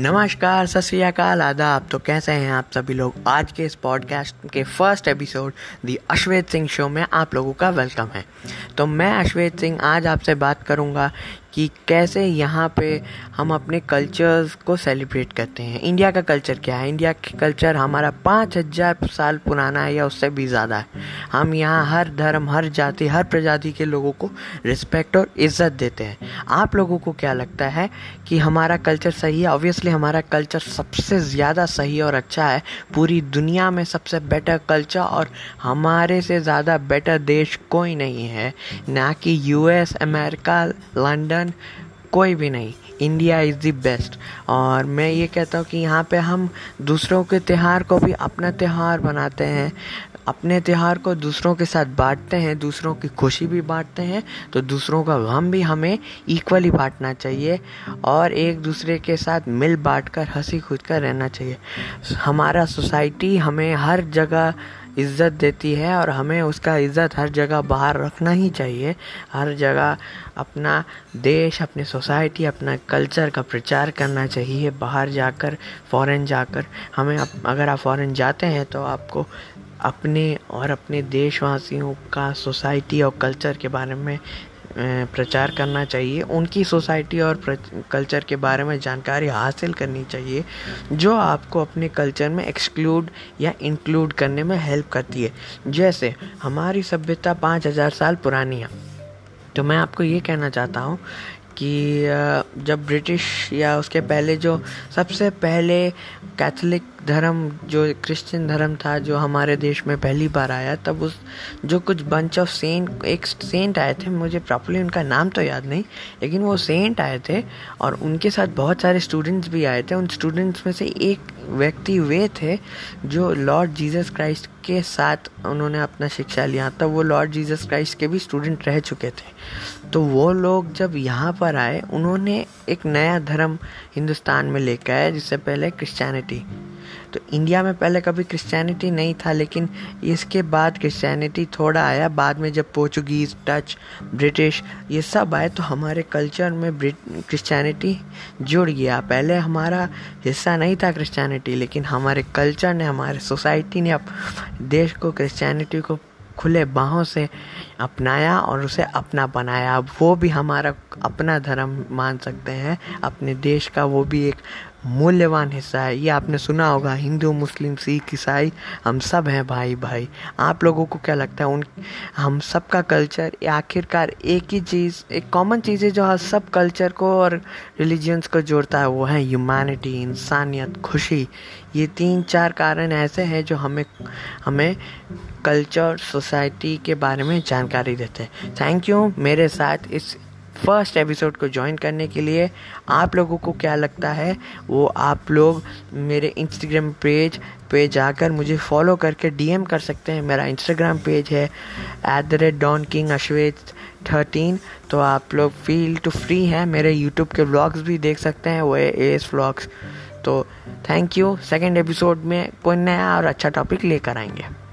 नमस्कार, सत श्रीकाल आदाब। तो कैसे हैं आप सभी लोग? आज के इस पॉडकास्ट के first episode the Ashwet Singh show में आप लोगों का वेलकम है। तो मैं अश्वेत सिंह आज आपसे बात करूँगा कि कैसे यहाँ पे हम अपने कल्चर्स को सेलिब्रेट करते हैं। इंडिया का कल्चर क्या है? इंडिया का कल्चर हमारा पाँच हज़ार साल पुराना है या उससे भी ज़्यादा है। हम यहाँ हर धर्म, हर जाति, हर प्रजाति के लोगों को रिस्पेक्ट और इज़्ज़त देते हैं। आप लोगों को क्या लगता है कि हमारा कल्चर सही है? ऑब्वियसली हमारा कल्चर सबसे ज़्यादा सही और अच्छा है। पूरी दुनिया में सबसे बेटर कल्चर और हमारे से ज़्यादा बेटर देश कोई नहीं है। ना कि यूएस अमेरिका लंदन कोई भी नहीं। इंडिया इज़ दी बेस्ट और मैं ये कहता हूँ कि यहाँ पे हम दूसरों के त्यौहार को भी अपना त्यौहार बनाते हैं। अपने त्यौहार को दूसरों के साथ बांटते हैं, दूसरों की खुशी भी बांटते हैं तो दूसरों का गम भी हमें इक्वली बांटना चाहिए और एक दूसरे के साथ मिल बांट कर हँसी खुद कर रहना चाहिए। हमारा सोसाइटी हमें हर जगह इज़्ज़त देती है और हमें उसका इज़्ज़त हर जगह बाहर रखना ही चाहिए। हर जगह अपना देश, अपनी सोसाइटी, अपना कल्चर का प्रचार करना चाहिए। बाहर जाकर, फ़ॉरेन जाकर, हमें अगर आप फ़ॉरेन जाते हैं तो आपको अपने और अपने देशवासियों का, सोसाइटी और कल्चर के बारे में प्रचार करना चाहिए, उनकी सोसाइटी और कल्चर के बारे में जानकारी हासिल करनी चाहिए, जो आपको अपने कल्चर में एक्सक्लूड या इंक्लूड करने में हेल्प करती है। जैसे, हमारी सभ्यता पाँच हज़ार साल पुरानी है। तो मैं आपको ये कहना चाहता हूँ कि जब ब्रिटिश या उसके पहले जो सबसे पहले कैथोलिक धर्म, जो क्रिश्चियन धर्म था, जो हमारे देश में पहली बार आया, तब उस, जो कुछ बंच ऑफ़ सेंट एक सेंट आए थे, मुझे प्रॉपरली उनका नाम तो याद नहीं, लेकिन वो सेंट आए थे, और उनके साथ बहुत सारे स्टूडेंट्स भी आए थे, उन स्टूडेंट्स में से एक व्यक्ति वे थे जो लॉर्ड जीसस क्राइस्ट के साथ उन्होंने अपना शिक्षा लिया। तब वो लॉर्ड जीसस क्राइस्ट के भी स्टूडेंट रह चुके थे। तो वो लोग जब यहाँ पर आए, उन्होंने एक नया धर्म हिंदुस्तान में लेकर आया, जिससे पहले क्रिश्चियनिटी तो इंडिया में पहले कभी क्रिश्चियनिटी नहीं था, लेकिन इसके बाद क्रिश्चियनिटी थोड़ा आया। बाद में जब पोर्चुगीज़ डच ब्रिटिश ये सब आए तो हमारे कल्चर में क्रिश्चियनिटी जुड़ गया। पहले हमारा हिस्सा नहीं था क्रिश्चियनिटी लेकिन हमारे कल्चर ने, हमारे सोसाइटी ने अब देश को क्रिश्चियनिटी को खुले बाहों से अपनाया और उसे अपना बनाया। वो भी हमारा अपना धर्म मान सकते हैं, अपने देश का वो भी एक मूल्यवान हिस्सा है। ये आपने सुना होगा, हिंदू, मुस्लिम, सिख, ईसाई, हम सब हैं भाई भाई। आप लोगों को क्या लगता है, उन, हम सब का कल्चर आखिरकार एक ही चीज़, एक कॉमन चीज़ है जो हर सब कल्चर को और रिलीजियंस को जोड़ता है, वो है ह्यूमैनिटी इंसानियत, खुशी। ये तीन चार कारण ऐसे हैं जो हमें हमें कल्चर सोसाइटी के बारे में जानकारी देते हैं। थैंक यू मेरे साथ इस फ़र्स्ट एपिसोड को ज्वाइन करने के लिए आप लोगों को क्या लगता है, वो आप लोग मेरे इंस्टाग्राम पेज पे जाकर मुझे फॉलो करके डीएम कर सकते हैं। मेरा इंस्टाग्राम पेज है at the rate don king Ashwet thirteen तो आप लोग फील टू फ्री हैं। मेरे यूट्यूब के व्लॉग्स भी देख सकते हैं, वो एस व्लॉग्स तो थैंक यू सेकेंड एपिसोड में कोई नया और अच्छा टॉपिक लेकर आएँगे।